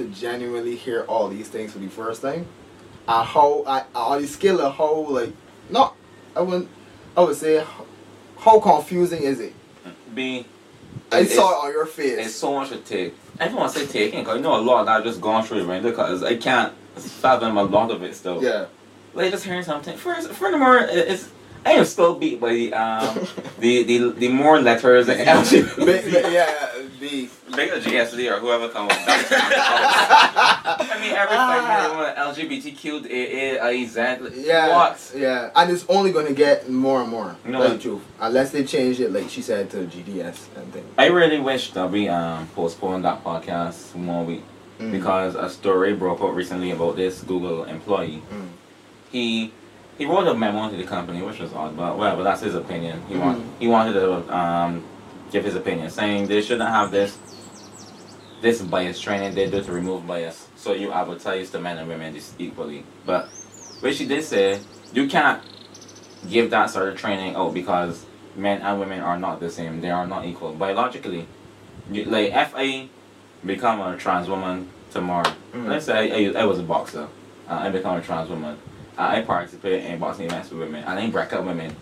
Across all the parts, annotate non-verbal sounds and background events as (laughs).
to genuinely hear all these things for the first time, and how I on the scale of how like not I wouldn't I would say how, confusing is it? B. I I saw it on your face. It's so much to take. I to say taking, because you know a lot of that just gone through right because I can't fathom a lot of it still. yeah. Like just hearing something. First, furthermore, it's I am still beat by the um (laughs) the the the more letters and LGBT. (laughs) (laughs) Yeah, the Big GSD or whoever come up. (laughs) I mean, everything LGBTQ, A, A, I, Z. yeah, What? yeah, and it's only gonna get more and more. Know That's the truth. Unless they change it, like she said, to GDS and things. I really wish that we um postponed that podcast one week Mm. because a story broke out recently about this Google employee. Mm. He he wrote a memo to the company, which was odd, but whatever. That's his opinion. He want Mhm. he wanted to um give his opinion, saying they shouldn't have this this bias training. They do to remove bias, so you advertise to men and women just equally. But what she did say, you can't give that sort of training out because men and women are not the same. They are not equal biologically. You, like if I become a trans woman tomorrow, Mm. let's say I, I was a boxer, uh, I become a trans woman, uh, I participate in boxing events with women, and I break up women.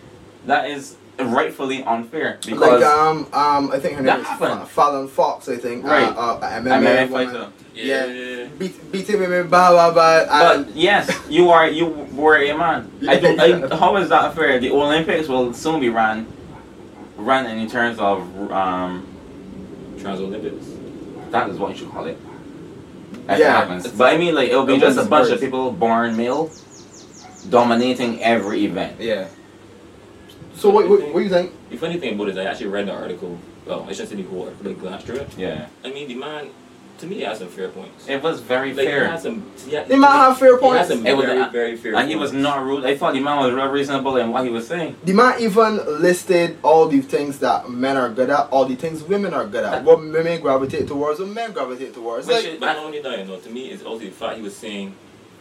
That is rightfully unfair because like um um I think her name is happened. Fallon Fox. I think. Right. Uh, uh, I'm MMA a woman. fighter. Yeah. Beat beating women, blah blah blah. But yes, you are you were a man. I don't, I, how is that fair? The Olympics will soon be run, run in terms of um, Trans Olympics. that is what you should call it. If Yeah. it happens. But I mean, like it'll be just a was bunch of people born male, dominating every event. yeah. So what, what what you think? The funny thing about it is I actually read the article. Well, I shouldn't say the whole article, like glanced through it. Yeah, I mean, the man, to me, he has some fair points. it was very Like, he fair. has some. Yeah, They might have fair He has points. some It was- very, very fair And he was points. not rude. I thought the man was real reasonable in what he was saying. The man even listed all the things that men are good at, all the things women are good at. What women gravitate towards, what men gravitate towards. Which Like, is- But not only that, you know, to me, it's also the fact he was saying,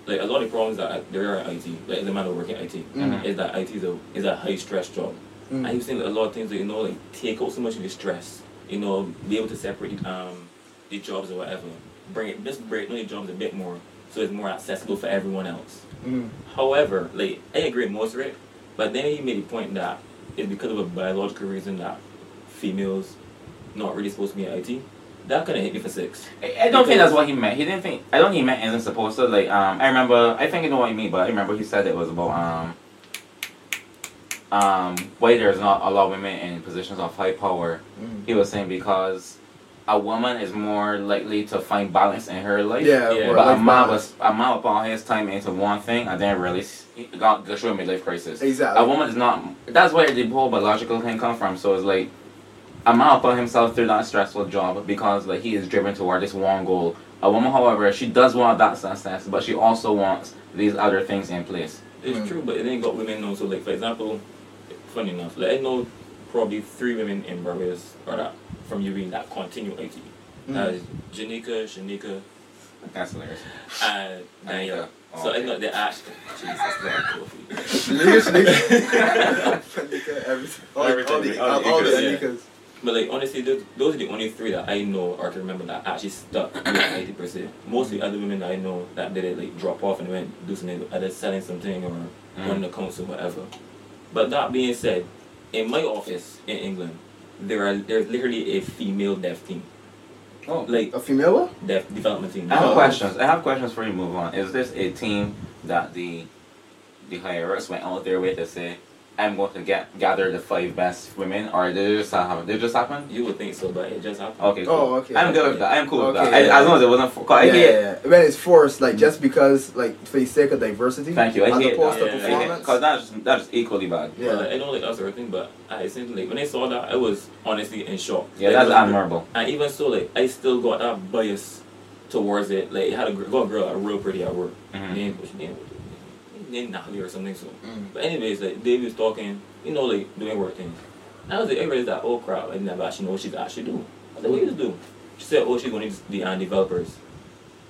like, a lot of the problems that there are in IT, like, the man who work in IT, Mhm. is that IT is a, is a high stress job. Mm. And saying that a lot of things that, you know, like, take out so much of the stress, you know, be able to separate um, the jobs or whatever. Bring it, just break down the jobs a bit more so it's more accessible for everyone else. Mm. However, like, I agree most of it, but then he made the point that it's because of a biological reason that females not really supposed to be in IT. That kind of hit me for six. I I don't think that's what he meant. He didn't think. I don't think he meant isn't supposed to. Like, um, I remember. I think I know what you mean, but I remember he said it was about um, um, why there's not a lot of women in positions of high power. Mm. He was saying because a woman is more likely to find balance in her life. Yeah, Yeah, work But a life man was a man will put all his time into one thing and then really s- got go through a midlife crisis. Exactly. A woman is not. That's where the whole biological thing come from. So it's like a man will put himself through that stressful job because like he is driven toward this one goal. A woman, however, she does want that success, but she also wants these other things in place. It's Mm. true, but it ain't got women also. Like for example, funny enough, like I know probably three women in Barbados or that from UB that continue IT. Mm. Uh, Janika, Shanika, That's hilarious. and Danielle. Anika. Oh, so I okay. know they actually. Jesus, that coffee. Niggas, niggas. Nika, everything. All, all, Everything, the, all all, the all the Nikas, yeah. Nikas. But like honestly, those, those are the only three that I know or can remember that actually stuck with eighty percent. Most of the other women that I know that did it like drop off and went do something either selling something or Mm. running accounts or whatever. But that being said, in my office in England, there are there's literally a female dev team, Oh, like A female one? dev development team. I have Oh. questions. I have questions for you. Move on. Is this a team that the the higher ups went out their way to say, "I'm going to get gather the five best women," or did it just happen? Did it just happen? You would think so, but it just happened. Okay. Cool. Oh, okay. I'm good with that. I'm cool with Okay, that. I, yeah. as long as it wasn't. For, 'cause I yeah, hate. yeah, yeah. When it's forced, like just because, like for the sake of diversity. Thank you. I As hate opposed that. to Yeah, yeah, yeah. performance. Because that's that's equally bad. Yeah. But, like, I know like that's everything, but I essentially like when I saw that, I was honestly in shock. Yeah, Like, that's admirable. And even so, like I still got that bias towards it. Like, I had a gr- got a girl that real pretty at work. Mhm. Name, what's her name? Name Natalie or something. So, Mm. but anyways, like Dave was talking, you know, like doing work things. I was like, everybody's that oh crap, I never actually know what she's actually doing. I was like, what you do? She said, oh, she's going to the uh, developers.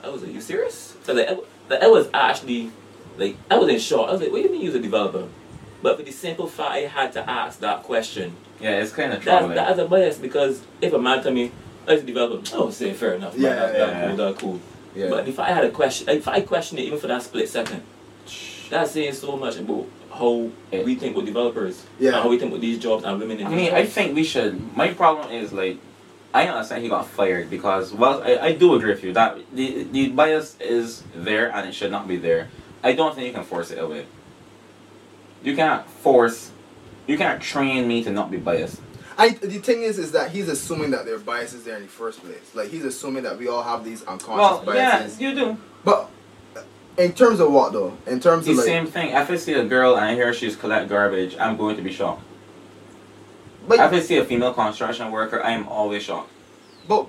I was like, you serious? So like, I, w- like, I was actually, like, I was in shock. I was like, what do you mean you're a developer? But for the simple fact I had to ask that question, Yeah, it's kind of that's, troubling. that's a bias because if a man tell me, I was a developer, oh, say fair enough. man, Yeah, that's, yeah, that's yeah. cool, that's cool. Yeah. But if I had a question, if I question it even for that split second, that's saying so much about how Yeah. we think with developers, Yeah. and how we think with these jobs and women in I these mean, I think we should. My problem is like, I understand he got fired because, well, I, I do agree with you that the the bias is there and it should not be there. I don't think you can force it away. You can't force, you can't train me to not be biased. I the thing is, is that he's assuming that their bias is there in the first place. Like he's assuming that we all have these unconscious Well, yeah, biases. you do. But in terms of what though? In terms The of like, same thing. If I see a girl and I hear she's collect garbage, I'm going to be shocked. but, if I see a female construction worker, I am always shocked. but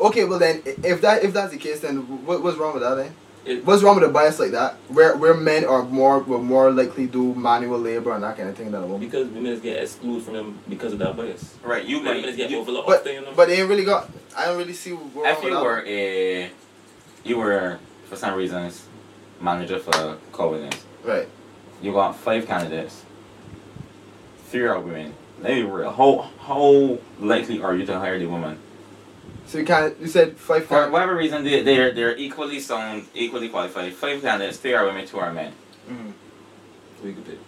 okay, well then, if that if that's the case, then what, what's wrong with that then? It- What's wrong with a bias like that? Where where men are more will more likely to do manual labor and that kind of thing than a woman. because women get excluded from them because of that bias. Right, you Women might. get you- overlooked, But you know. but they ain't really got. I don't really see what wrong If with you that. were a, you were for some reasons manager for Covenants. right. You got five candidates. Three are women. Be real. How how likely are you to hire the woman? So you can't. You said five. For whatever reason, they they're they're equally sound, equally qualified. Five candidates. Three are women. Two are men. Mhm. we could pick.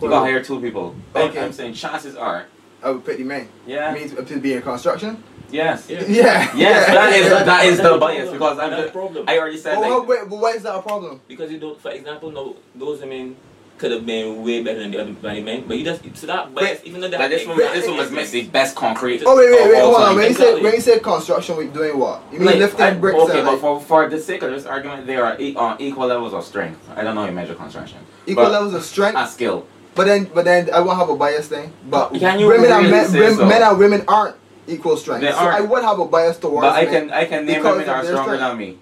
You gotta hire two people. Okay. I'm saying chances are. I would pick the man. Yeah. Means up to be in construction. Yes. Yeah. Yeah. Yes, that is that is the bias because I'm. The- problem. I already said Well, like. wait, but why is that a problem? Because you don't, for example, no, those women could have been way better than the other than the men, but you just so that bias, even though they Like this one, this one was experience- missing best concrete. Oh wait, wait, of wait, hold on. When you say when you say construction, we're doing what? You mean Like, lifting I- bricks Okay, but like, for, for the sake of this argument, they are e- on equal levels of strength. I don't know how you measure construction. equal but- levels of strength? A skill. But then, but then I won't have a bias thing. But Can you women and men, say women- so? men and women aren't equal strength. They so aren't. I would have a bias towards But I can I can name women that are stronger strength. than me.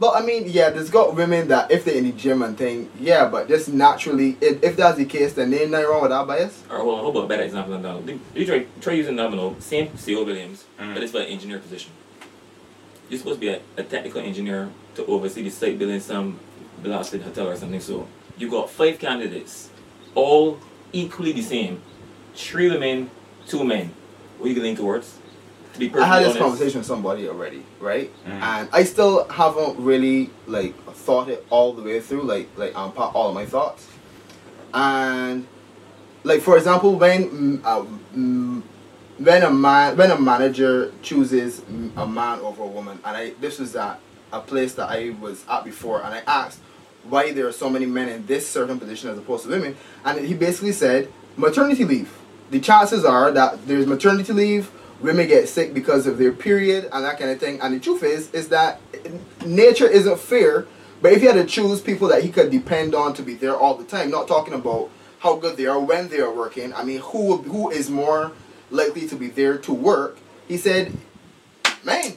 But I mean, yeah, there's got women that if they're in the gym and thing, yeah, but just naturally, if, if that's the case, then there's nothing wrong with that bias. Or hold on, hold on, a better example than that. You- You try, try using Domino, same CO Williams, Mhm. but it's for an engineer position. You're supposed to be a, a technical engineer to oversee the site building some blasted hotel or something. So you got five candidates, all equally the same. Three women, two men. What are you leaning towards? To be I had this honest, conversation with somebody already, right? Mhm. And I still haven't really like thought it all the way through, like like unpack all of my thoughts. And like for example, when mm, uh, mm, when a man when a manager chooses mm, a man over a woman, and I this was at a place that I was at before, and I asked why there are so many men in this certain position as opposed to women, and he basically said maternity leave. The chances are that there's maternity leave, women get sick because of their period and that kind of thing. And the truth is, is that nature isn't fair. But if he had to choose people that he could depend on to be there all the time, not talking about how good they are when they are working. I mean, who who is more likely to be there to work? He said, "Man,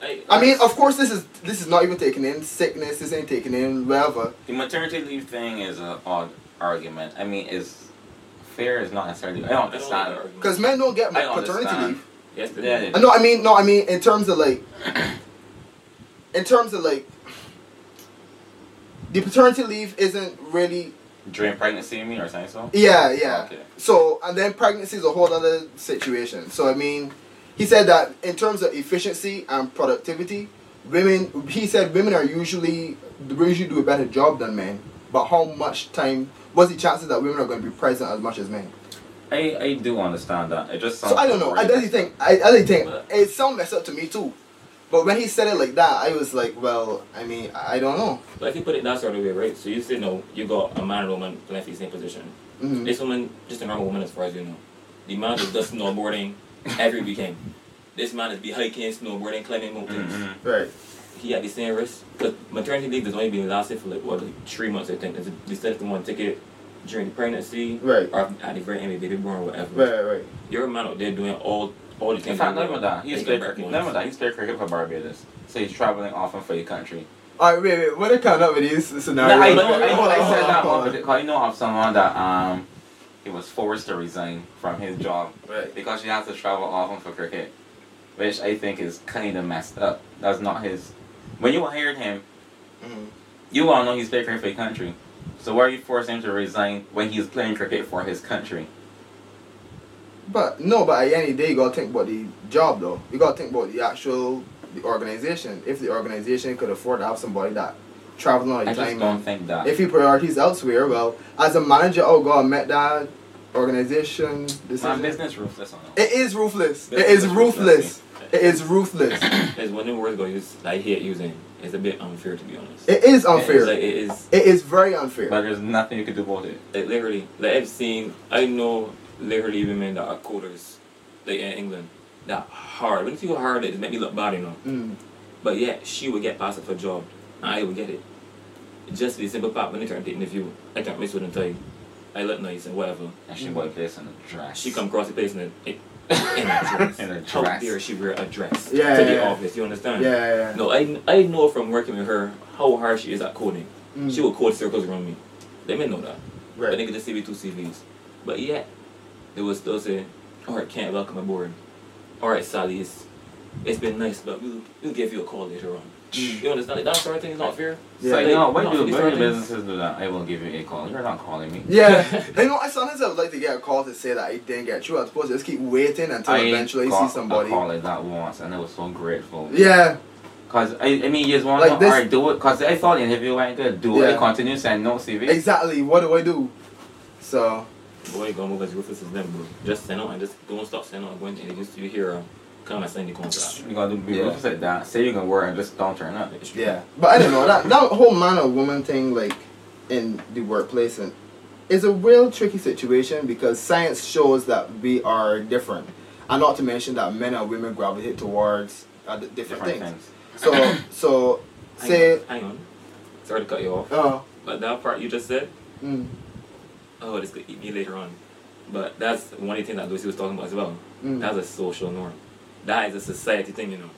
I, I mean, of course, this is this is not even taking in sickness. This ain't taking in whatever. The maternity leave thing is an odd argument. I mean, is fair is not necessarily. I don't I don't like understand. Because men don't get I paternity understand. leave. Yes, they Yeah, do. No, I mean, no, I mean, in terms of like, (clears throat) in terms of like, the paternity leave isn't really. During pregnancy, you mean, or something so? Yeah, yeah. Okay. So, and then pregnancy is a whole other situation. So, I mean, he said that in terms of efficiency and productivity, women. He said women are usually they usually do a better job than men. But how much time? What's the chances that women are going to be present as much as men? I, I do understand that. It just sounds. So I don't know. I crazy. don't think. I, I don't think it sounds messed up to me too. But when he said it like that, I was like, well, I mean, I I don't know. But if you put it that sort of way, right? So you say no, you got a man and woman playing for the same position. Mhm. This woman, just a normal woman as far as you know. The man is just snowboarding every weekend. This man is be hiking, snowboarding, climbing mountains. Mhm. Right. He had the same risk. Because maternity leave has only been lasted for like, what, like three months, I think. They decided to want to take it during the pregnancy Right. or at the very end of the baby born or whatever. Right. Right. You're a man out there doing all all the In things. fact, that not even that. He's Taking played cricket. ones. Not even that. He's played cricket for Barbados. So he's traveling often for the country. All right. Wait. Wait. What are coming up with these No, scenarios? I know. I know. Hold I said that one because I know of someone that um he was forced to resign from his job Right. because he has to travel often for cricket, which I think is kind of messed up. That's not his. When you hired him, Mhm. you all know he's cricket for the country. So why are you forcing him to resign when he's playing cricket for his country? But no. But at the end of the day, you gotta think about the job though. You gotta think about the actual the organization. If the organization could afford to have somebody that traveling all the I just don't think that. if he priorities elsewhere, well, as a manager, oh god, met that organization. This My is business ruthless on It is ruthless. It Business is is ruthless. It is ruthless. (clears throat) There's one of the words go use that I hate using. It's a bit unfair to be honest. It is It's unfair. like it is It is very unfair. But there's nothing you can do about it. like literally like I've seen I know literally women that are coders like in England that hard. When you see how hard it is, it make me look bad, you know. Mm. But yeah, she would get passed for a job and I would get it. Just the simple fact when they turn to interview, I can't miss with them tell you. I look nice and whatever. And she boy place in a dress. She come across the place in a, in a dress. In a How dress. dare she wear a dress Yeah, to yeah, the yeah. office? You understand? Yeah, yeah, yeah. No, I, I know from working with her how hard she is at coding. Mm. She will code circles around me. They may know that. But they Right. get the CV two CVs. But yet, they will still say, Alright, can't welcome aboard. Alright, Sally, it's, it's been nice, but we'll, we'll give you a call later on. Mm. You understand? Like, that sort of thing is not fair. Yeah. So, Like, you know, why not do for these when your businesses do that? I will give you a call. You're not calling me. Yeah, (laughs) you know, I sometimes I would like to get a call to say that I didn't get through. I suppose just keep waiting until I eventually got see somebody. a call like that once, and I was so grateful. Yeah, Cause I, I mean, you just want Like to this- alright, do it. Cause I thought the interview went good. Do Yeah. it. Continue send no CV. exactly. What do I do? So Boy, gonna move as ruthless as them, bro. Just send out and just don't stop sending out. I'm going to interviews till you hear, um, come and sign the contract. You gotta be Yeah. ruthless at that. Say you can work and just don't turn up. Yeah, but I don't know that that whole man or woman thing, like in the workplace, and is a real tricky situation because science shows that we are different, and not to mention that men and women gravitate towards uh, different, Different things. things. So (coughs) so Hang say on, hang on. Sorry to cut you off. uh But that part you just said, mm, oh, this could eat me later on. But that's one of the things that Lucy was talking about as well. mm. That's a social norm. That is a society thing, you know.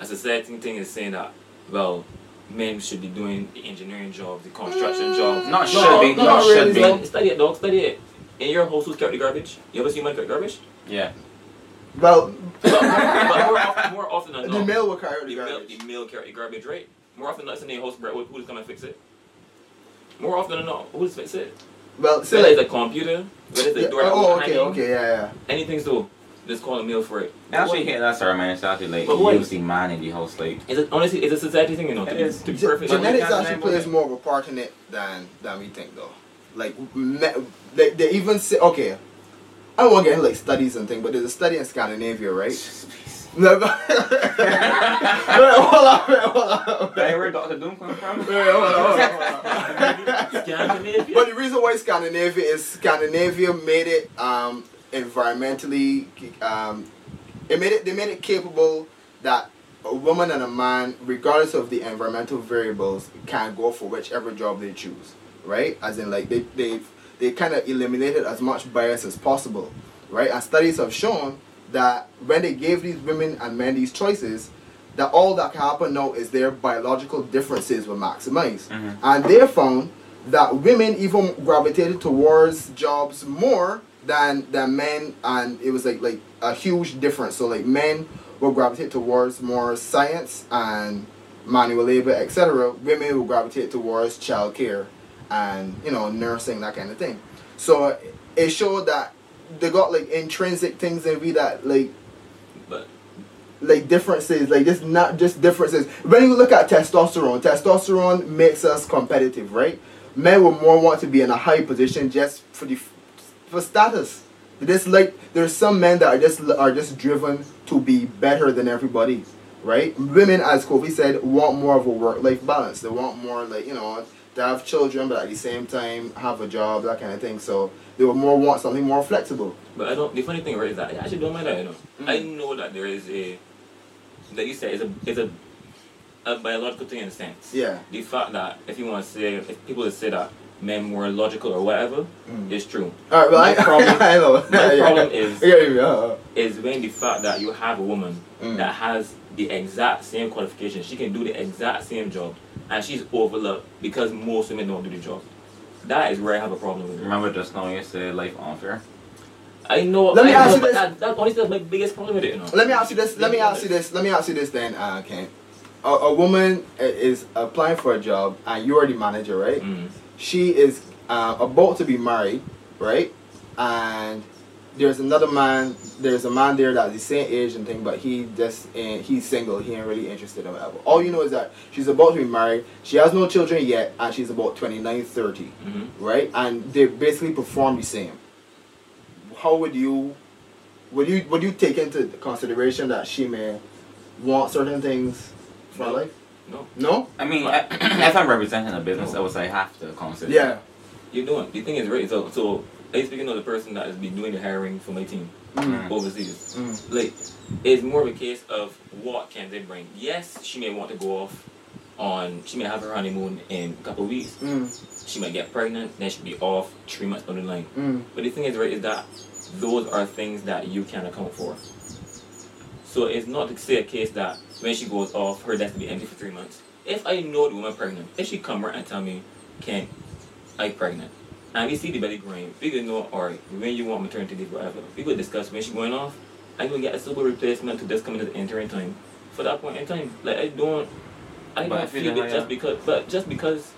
A society thing is saying that, well, men should be doing the engineering jobs, the construction Mm, jobs. Not No, should be. not Not really, should be. though. Study, study it, dog. Study it. In your house, who's carry the garbage? You ever see men carry garbage? Yeah. well, but, but more, often, more often than not, (laughs) the not, male will carry the the male, garbage. the male carry the garbage, right? More often than not, it's in the house, Brett. Who- Who's gonna fix it? More often than not, who's fix it? Well, Whether say it's like a computer, whether it's a yeah, door oh, okay, okay, yeah, yeah. Anything's so, just call a meal for it. I actually hate that ceremony. It's actually like But what- use the man in the whole Like It's a, honestly, it's a society thing, you know. To It be, is. to be perfect. Genetics actually plays more of a part in it than than we think, though. Like, me, they, they even say, okay, I don't want to get into like studies and things, but there's a study in Scandinavia, right? No, but- Wait, hold on, wait, hold on. That where Doctor Doom come from? (laughs) Wait, hold on, hold on, hold on. (laughs) Scandinavia. But the reason why Scandinavia is Scandinavia made it um, environmentally um, it made it they made it capable that a woman and a man, regardless of the environmental variables, can go for whichever job they choose. Right? As in like they they they kind of eliminated as much bias as possible. Right? And studies have shown that when they gave these women and men these choices, that all that can happen now is their biological differences were maximized. Mhm. And they found that women even gravitated towards jobs more than than men and it was like like a huge difference. So like men will gravitate towards more science and manual labor, etc. Women will gravitate towards childcare and you know nursing that kind of thing. So it showed that they got like intrinsic things in me that like But like differences, like just not just differences. When you look at testosterone, testosterone makes us competitive, right? Men will more want to be in a high position just for the for status. Just like there's some men that are just are just driven to be better than everybody, right? Women, as Kofi said, want more of a work life balance. They want more like you know to have children, but at the same time have a job, that kind of thing. So they would more want something more flexible. but I don't. The funny thing right is that I actually don't mind that. You know, Mm. I know that there is a that you said is a is a a biological thing in a sense. Yeah. The fact that if you want to say if people say that men more logical or whatever, Mm. it's true. All right, well, My I, (laughs) problem- I know. My Yeah, problem is Yeah, yeah, uh, is when the fact that you have a woman Mm. that has the exact same qualifications, she can do the exact same job, and she's overlooked because most women don't do the job. That is where I have a problem with it. Remember just now you said life unfair. I know. Let me I ask you this. That, that honestly is my biggest problem with it. You know. Let me ask you this. Let me ask you this. Let me ask you this then, uh, Ken. A, a woman is applying for a job, and you're the manager, right? Mm. She is uh, about to be married, right? And there's another man. There's a man there that's the same age and thing, but he just and he's single. He ain't really interested in whatever. All you know is that she's about to be married. She has no children yet, and she's about 29, 30, Mm-hmm. right? And they basically perform the same. How would you, would you, would you take into consideration that she may want certain things from No. life? No. No. I mean, I- (clears throat) if I'm representing a business, I would say I have to consider. Yeah. You're doing. The thing is, right? So, so I speaking of the person that has been doing the hiring for my team Mm. overseas. Mm. Like, it's more of a case of what can they bring. Yes, she may want to go off on. She may have her honeymoon in a couple of weeks. Mm. She might get pregnant. Then she'll be off three months down the line. Mm. But the thing is, right, is that those are things that you can account for. So it's not to say a case that when she goes off, her desk will be empty for three months. If I know the woman pregnant, if she come right and tell me, Ken, I pregnant, and we see the belly growing, we could know, alright, when you want maternity leave, whatever. We could discuss when she going off. I could get a suitable replacement to just come in at the interim time. For that point in time, like I don't, I But don't feel it just because, but just because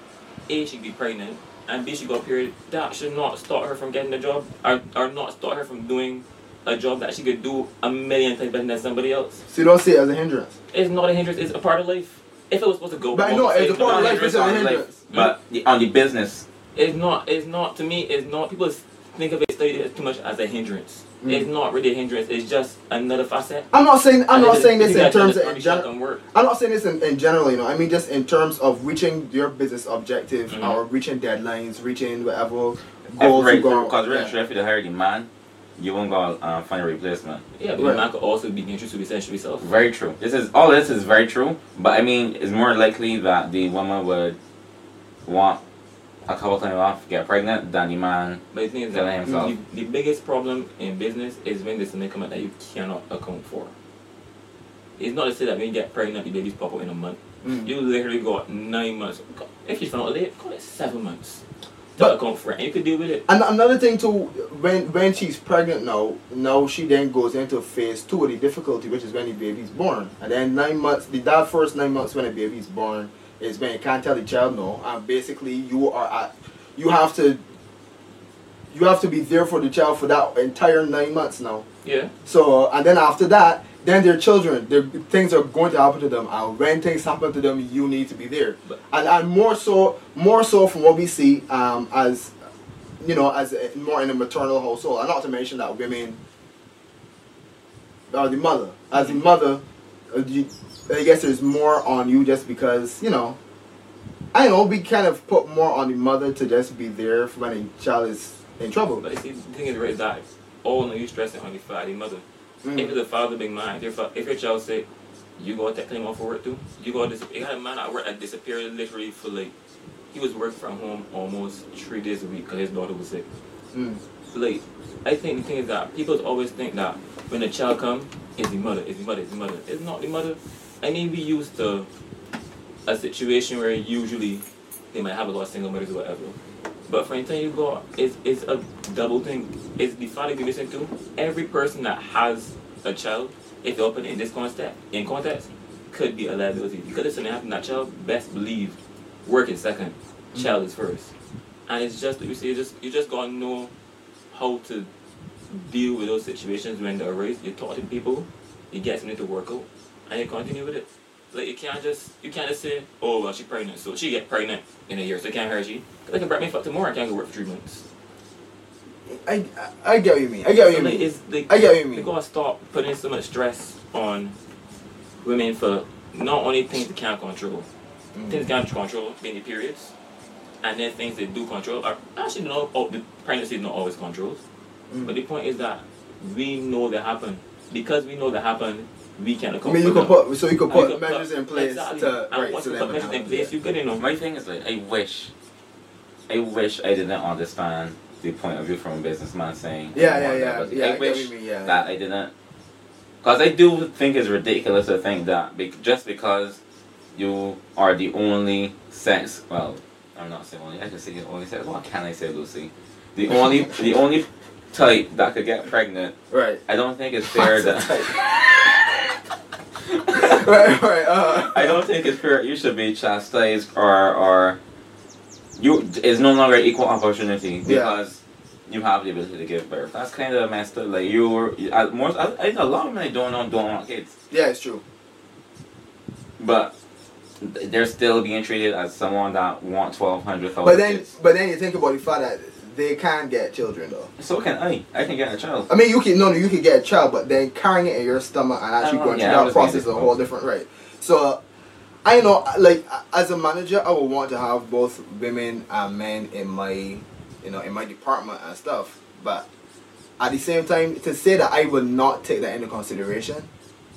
A she be pregnant and B she got period, that should not stop her from getting a job, or or not stop her from doing a job that she could do a million times better than somebody else. So you don't see it as a hindrance. It's not a hindrance. It's a part of life. If it was supposed to go, But I know, it's a part not of life, it's a hindrance. But the, on the business, It's not. It's not. To me, it's not. People think of it study it too much as a hindrance. Mm. It's not really a hindrance. It's just another facet. I'm not saying I'm And not saying this in terms of in gen- work. I'm not saying this in, in general, you know. I mean just in terms of reaching your business objective Mhm. or reaching deadlines, reaching whatever goals you go. because really, yeah. sure, if you hire the man, you won't go uh, find a replacement. Yeah, but Right. the man could also be interested to be essentially self. Very true. This is all. This is very true. But I mean, it's more likely that the woman would want a couple times off, get pregnant, than the man. But the that himself. the, the biggest problem in business is when there's an income that you cannot account for. It's not to say that when you get pregnant, the baby's pop out in a month. Mm. You literally got nine months. If you found out late, call it seven months But- account for it, and you could deal with it. And another thing too, when when she's pregnant now, now she then goes into phase two of the difficulty, which is when the baby's born. And then nine months, the that first nine months when the baby's born is when you can't tell the child no, and basically you are at, you have to, you have to be there for the child for that entire nine months now. Yeah. So and then after that, then their children, their things are going to happen to them, and when things happen to them, you need to be there. But- And and more so, more so from what we see, um, as you know, as a, more in a maternal household, and not to mention that women are the mother. As the mother, uh, you, I guess there's more on you just because you know. I don't know we kind of put more on the mother to just be there for when a child is in trouble. But see, the thing is, right, is that all no you're stressing on the father, the mother. Mm. If it's a father big man, if your, if your child sick, you go take him off for work too. You go dis- You had a man at work that disappeared literally for like, he was working from home almost three days a week because his daughter was sick. Mm. Like, I think the thing is that people always think that when a child come, it's the mother, it's the mother, it's the mother. It's not the mother. I mean, we used to a situation where usually they might have a lot of single mothers or whatever. But for anything you go, it's, it's a double thing. It's the father be missing too. Every person that has a child, if open in this context, in context, could be a liability. Because if something happened to that child, best believe work is second, child is first. And it's just you see, you just you just gotta know how to deal with those situations when they arise. You talk to people, you get something to work out, and you continue with it. Like you can't just you can't just say, oh well she's pregnant, so she get pregnant in a year, so can't hurt she. Cause I can break me fuck tomorrow, I can't go work for three months. I, I I get what you mean. I get what So you like mean. like I get what you mean. gotta stop putting so much stress on women for not only things they can't control, Mm. things they can't control being the periods, and then things they do control are actually no oh, the pregnancy is not always controlled. Mm. But the point is that we know they happen. Because we know they happen, we can I mean, you for could put so you could put you could measures put- in place exactly. to and right once so you then put when measures in it place, you happens, good enough. My thing is like, I wish, I wish I didn't understand the point of view from a businessman saying. yeah, I yeah, yeah, that, yeah. I I wish you mean. Yeah. that I didn't. Because I do think it's ridiculous to think that be- just because you are the only sex, well, I'm not saying only, I can say the only sex, what can I say, Lucy? The only, (laughs) the only type that could get pregnant, Right. I don't think it's fair that. (laughs) (laughs) right. Right. Uh, I don't think it's fair. You should be chastised or or you is no longer equal opportunity Yeah. because you have the ability to give birth. That's kind of messed up. Like you were, I, more, I, I think a lot of men don't know, don't want kids, Yeah, it's true. but they're still being treated as someone that want twelve hundred thousand But then, kids. but then you think about the fact that they can't get children though. So can I. I can get a child. I mean, you can no, no, you can get a child, but then carrying it in your stomach and actually Oh, going yeah, through that process is a whole different right. So, I know, like as a manager, I would want to have both women and men in my, you know, in my department and stuff. But at the same time, to say that I would not take that into consideration,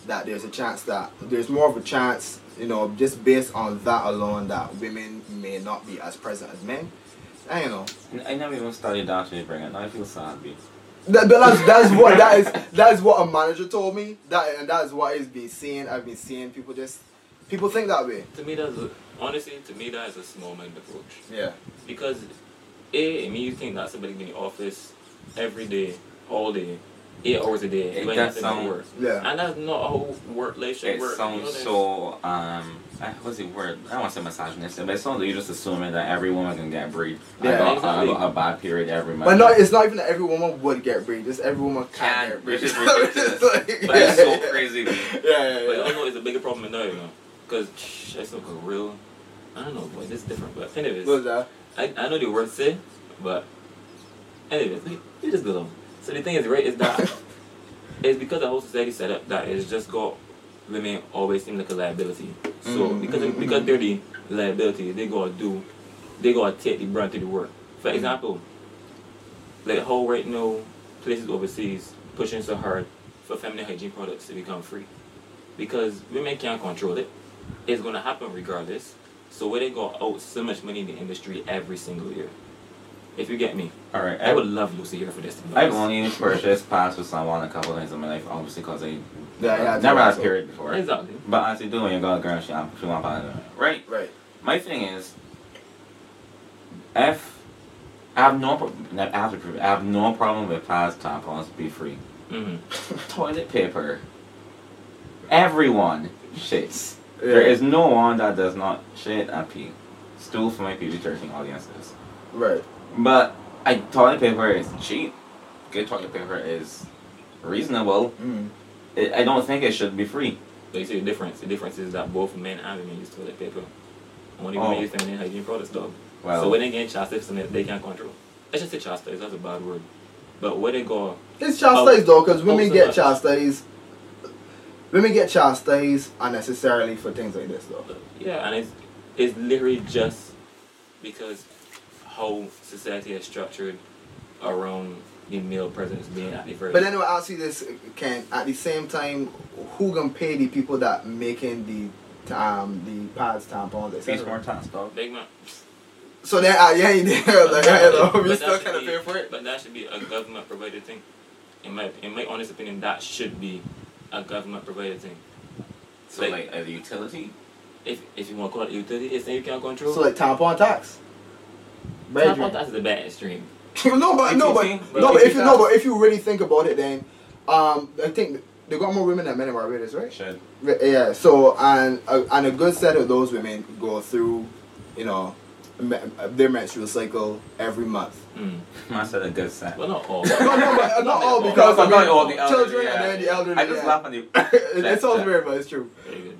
that there's a chance that there's more of a chance, you know, just based on that alone, that women may not be as present as men. I don't know. I never even studied that to bring it. Now I feel sad, B. That, but that's that's what that is that is what a manager told me. That and that is what is been seeing. I've been seeing people just people think that way. To me, that's a, honestly, to me, that is a small-minded approach. Yeah. Because, A, I mean, you think that somebody in the office every day, all day, eight hours did. day, It going does to sound- work. Yeah. And that's not how work life should It work. you sounds know, so um. I- What's the word? I don't want to say misogynistic, but it sounds like you're just assuming that every woman can get breed. I Yeah, got, exactly. I got a bad period every month. But no, it's not even that every woman would get breed. Just every woman can, Can, get breed. which is (laughs) ridiculous. It's like- But it's so crazy. (laughs) Yeah, But yeah, you yeah. know, it's a bigger problem now, you know. Because it's like a real, I don't know, boy, this is different. But anyways, What's that? I, I know the word say, but anyways, we, we just go on. So the thing is, right, is that (laughs) it's because the whole society set up that it's just got women always seem like a liability. So Mm, because mm, because they're the liability, they gotta do, they gotta take the brunt of the work. For Mm. example, like how right now places overseas pushing so hard for feminine hygiene products to become free, because women can't control it. It's gonna happen regardless. So where they go out so much money in the industry every single year. If you get me, All right. I would love Lucy here for this. to be I've only purchased pads with someone a couple times in my life, obviously, because I Yeah, yeah, never had a period before. Exactly. But as you do when you got a girl, she, she want pads. Right. Right. My thing is, if I have no pro- I have, to prove I have no problem with pads, tampons be free. Mm-hmm. (laughs) Toilet paper. Everyone shits. Yeah. There is no one that does not shit and pee. Stool for my PG-13 audiences. Right. But I toilet paper is cheap. Good toilet paper is reasonable. Mm. I I don't think it should be free. But you see the difference. The difference is that both men and women use toilet paper. Only Oh. women use feminine hygiene products, dog. Well, so when they get chastised, something they can't control. I should say chastised. That's a bad word. But where they go, It's chastised though, because women also get not- chastised. Women get chastised unnecessarily for things like this though. yeah, and it's it's literally just because how society is structured around the male presence being at the first. But then I ask you this, Ken. At the same time, who gonna pay the people that making the um the pads, tampons, Peace etc. more task, dog. Big man. So then, uh, yeah, you there, (laughs) like, you know, But we that still should kind of be- pay for it. But that should be a government provided thing. In my in my honest opinion, that should be a government provided thing. So like as a utility. If if you want to call it utility, it's thing you can't control. So like tampon tax. Tampon Brethren. tax is a bad extreme. no, but no, but ATC? no, but if you ATC no, but if you really think about it, then um, I think they got more women than men in Barbados, right? Should. Yeah. So and a, and a good set of those women go through, you know, me- their menstrual cycle every month. Mm. (laughs) I said a good set. Well, not all. (laughs) No, no, but not all because no, I not mean, all, the elderly, children yeah. and then the elderly. I just yeah. laugh at you. it, it sounds weird, but it's true.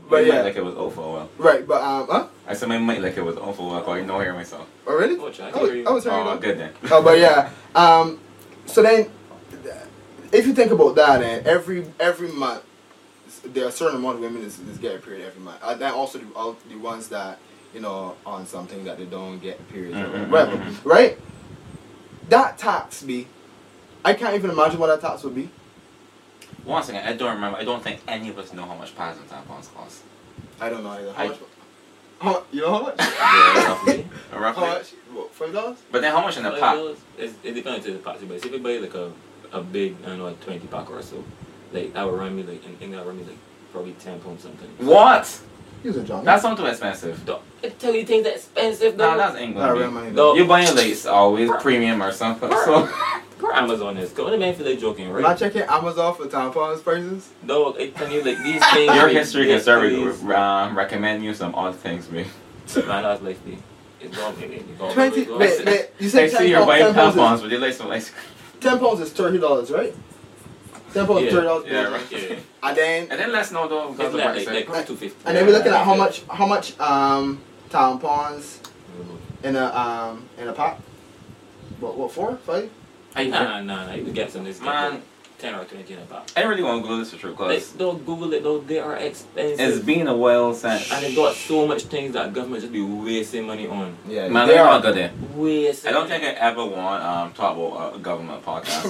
But My yeah. mic like it was awful well. Right, but um, huh? I said my mic like it was awful well. I know hear myself. Oh really? Oh, I I was. I was hearing you Oh, though. good then. Oh, but yeah. Um, so then, if you think about that, then every every month, there are a certain amount of women is, is get a period every month. And then also the, all the ones that you know on something that they don't get a period, or Mhm, whatever, mhm. right? That tax be, I can't even imagine what that tax would be. One second, I don't remember. I don't think any of us know how much pads and tampons cost. I don't know either. How I- much? How, mu- you know how much? (laughs) Yeah, roughly. (laughs) How Roughly. much? What, Five dollars? But then how much in a Five pack? dollars? It's- It depends on the party, but if you buy like a, a big, I don't know, like 20 pack or so, like that would run me like, I think that would run me like probably 10 pounds something. What? Use a John. That's not too expensive. Dog, I tell you things that expensive Nah, that's England. real B. money. You buying lace always premium or something. So (laughs) Poor Amazon is. Come on, the man feel like joking, When I right? checking Amazon for tampons prices. No, I tell you like these (laughs) things. your history can this serve is- um, recommend you some odd things, me. Man, (laughs) that's life, B. It's all maybe. It's all Twenty. Wait, wait. You I said see ten you're pounds. buying Ten pounds, tampons, is, but you like some ice cream. ten pounds is thirty dollars, right? Ten pounds, Yeah. thirty dollars. Yeah, right. Yeah. And then And then let's know though because of like, what like, you like 250. and then we're looking at how much how much um tampons in a um in a pack. What what four five? I, Nah, nah, nah, nah. You can get some this. man, 10 or 20 in a pack. I really want to Google this for true Like, because don't Google it though, they are expensive. it's been a while since. and they got so much things that government just be wasting money on. Yeah, Man, they they are. are good there. Wasting. I don't think I ever want um talk about a government podcast.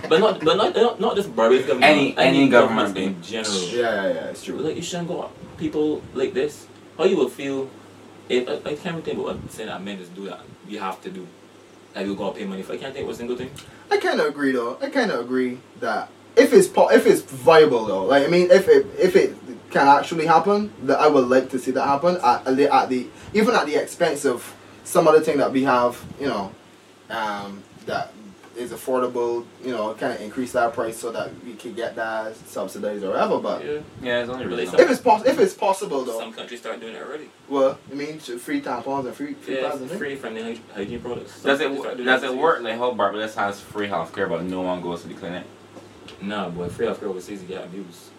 (laughs) But not, but not, not, not just Barbados government. Any- any government in general. Yeah, yeah, yeah, it's true. Like you shouldn't go at people like this. How you will feel if I, I can't think about what saying that men just do that. You have to do. Like you gotta pay money for. I can't think of a single thing. I kind of agree though. I kind of agree that if it's po- if it's viable though, like I mean, if it if it can actually happen, that I would like to see that happen at, at the at the even at the expense of some other thing that we have, you know, um, that is affordable. You know, kind of increase that price so that we can get that subsidized or whatever. But Yeah. yeah, it's only really. Really if it's pos- if it's possible though, Some countries start doing it already. well, I mean, free tampons and free free Yeah, pads eh? free from the hygiene products. Some Does it doing does that it work like how Barbados has free healthcare but no one goes to the clinic? Nah, boy, free healthcare overseas you get abused.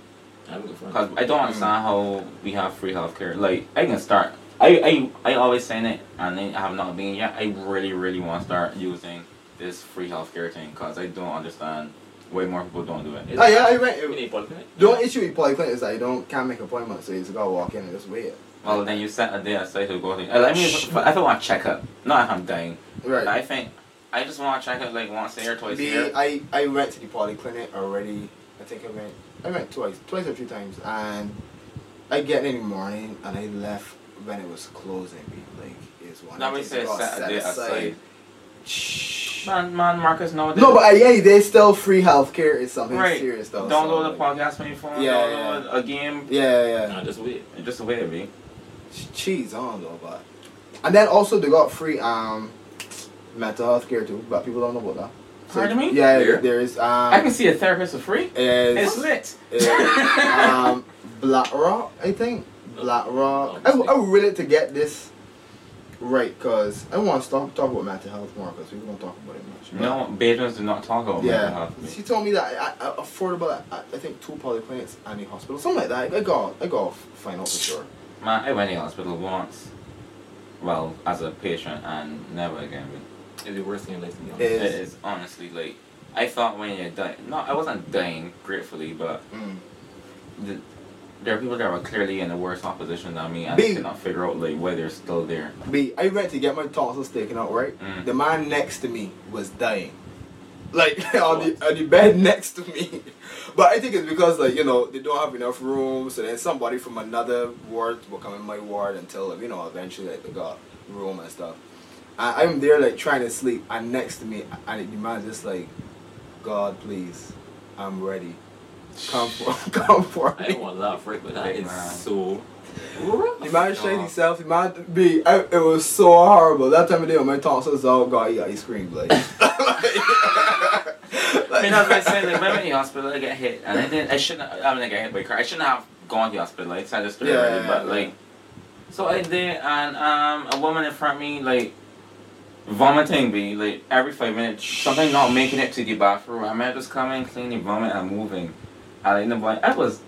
I have a. Because I don't mm. understand how we have free healthcare. Like I can start. I I I always saying it and I have not been yet. I really really want to start using this free healthcare thing because I don't understand why more people don't do it. Is Oh it- yeah, I went. You need polyclinic? The only issue with polyclinic is that you don't can't make appointments, so you just gotta walk in and just wait. Well, then you set a day aside to go to. Uh, let me. If, if I want to check up, not if I'm dying. Right. I think I just want to check up like once a year, twice a year. I, I went to the polyclinic already. I think I went I went twice, twice or three times, and I get in the morning and I left when it was closing. Like it's one. Now we thing say to set a day aside. Shh. Man, man, Marcus, no. No, but uh, yeah, they still free healthcare is something Right. serious though. download so, a podcast on your phone. Yeah, download a game. Yeah, yeah. Nah, just wait. Just wait a bit. Cheese on though, but and then also they got free um mental health care too, but people don't know about that. Pardon me? Yeah, Where? there is um. I can see a therapist for free. is It's lit. is, um, (laughs) Black Rock, I think. Black Rock. I, I would really to get this right because I want to talk, talk about mental health more because we don't talk about it much. No, Bajans do not talk about mental Yeah. health. She told me that I, I, affordable at, at, I think two polyclinics and a hospital. Something like that. I got I got to find out for sure. Man, I went to the hospital once. Well, as a patient, and never again. It's the worst thing in life to be honest. It It is. is honestly like I thought when you're dying, No, I wasn't dying gratefully, but Mm. the, there are people that are clearly in a worse opposition than me, and. I cannot figure out like why they're still there. B, I went to get my tonsils taken out, right? Mm. The man next to me was dying. Like (laughs) on the on the bed (laughs) next to me. But I think it's because like, you know, they don't have enough room, so then somebody from another ward will come in my ward until you know, eventually like they got room and stuff. And I'm there like trying to sleep and next to me and the man just like, God please, I'm ready. Come for (laughs) come for I me. don't want to laugh for it, but that Big is man. so The man showed himself, the man be I, it was so horrible. That time of day when my tonsils out got eat ice cream like, I mean, as I said, like, when I went to the hospital, I get hit, and I didn't. I shouldn't. I mean, I got hit by a car. I shouldn't have gone to the hospital. Like, I just Yeah, already, yeah, but yeah. like, so I did, and um, a woman in front of me, like, vomiting me, like every five minutes, something not making it to the bathroom. I might just come in, clean the vomit, and moving. And in the blank, I was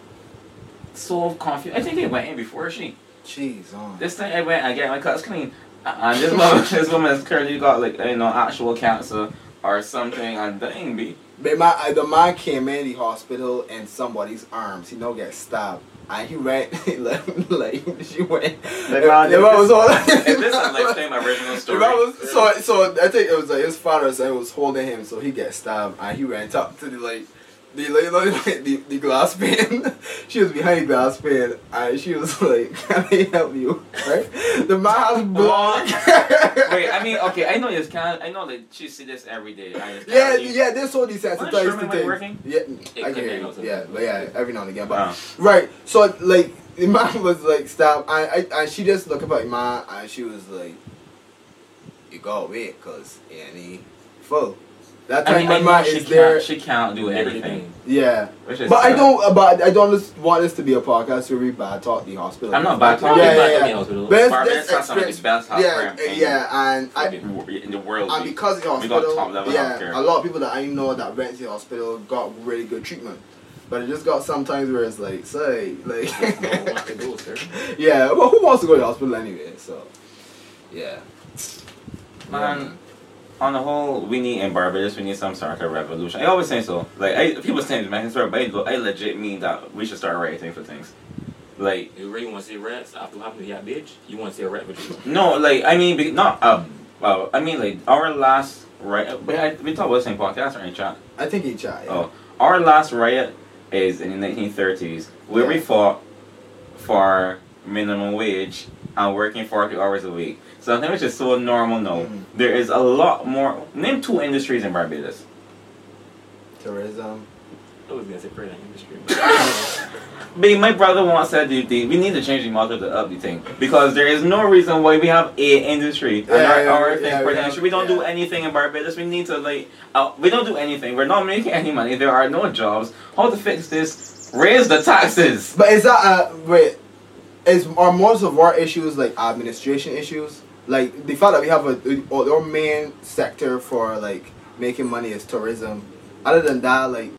so confused. I think I went in before she. Jeez, on. This time I went and get my cuts clean. And this woman, (laughs) this woman has clearly got like you know actual cancer or something. And dying, be. But my, uh, the man came in the hospital in somebody's arms. He no get stabbed. And he went, (laughs) like, like she went. The man- the man was all. Is this a lifetime original story? was, so, so I think it was like his father said was holding him, so he get stabbed, and he went up to the like, the like, you know, (laughs) like, the, the glass pane. (laughs) she was behind the glass pane, and she was (laughs) like, "Can I help you?" Right? The man has blood. Wait, I mean, okay, I know you can't. I know that she see this every day. I Yeah, really- yeah, they're so desensitized to things. working? Yeah, It I can hear be you. also. Yeah, but yeah, every now and again. But Wow. right, so like the man was like stabbed, and, I, and she just looked up at the man, and she was like, "You go away, cause he ain't full." That time mean, I know mama she is there. can't, she can't do everything. Yeah. But I don't. But I don't want this to be a podcast where we bad talk the hospital. I'm not bad Yeah, talking. yeah, yeah. in the hospital. But it's, Barbados this has some of the experience- best yeah, yeah, and I, in the world. and because the We got hospital, top level yeah, healthcare. a lot of people that I know that went to the hospital got really good treatment. But it just got sometimes where it's like, say, like, No one wants to go, (laughs) yeah. Well, who wants to go to the hospital anyway? So, yeah. Man, on the whole, we need in Barbados, we need some sort of revolution. I always say so. Like, I, people say to me, but I, I legit mean that we should start writing for things. Like, You really want to see rats after what happened to that bitch? You want to see a rat with you? no, like, I mean, be- not, um, well, I mean, like, our last riot, we, I, we talked about the same podcast, or right, chat? I think he chat. Yeah. Oh, our last riot is in the 1930s, where we fought for minimum wage and working 40 hours a week. So I think it's just so normal now. Mhm. There is a lot more. Name two industries in Barbados. Tourism. I was gonna say prayer industry. But (laughs) my brother once said the thing, we need to change the model to up the thing because there is no reason why we have a industry and Yeah, our, yeah, our yeah, thing yeah, for we industry. We don't do anything in Barbados. We need to like, uh, we don't do anything. We're not making any money. There are no jobs. How to fix this? Raise the taxes. But is that uh wait? Is are um, most of our issues like administration issues? Like the fact that we have a our main sector for like making money is tourism. Other than that, like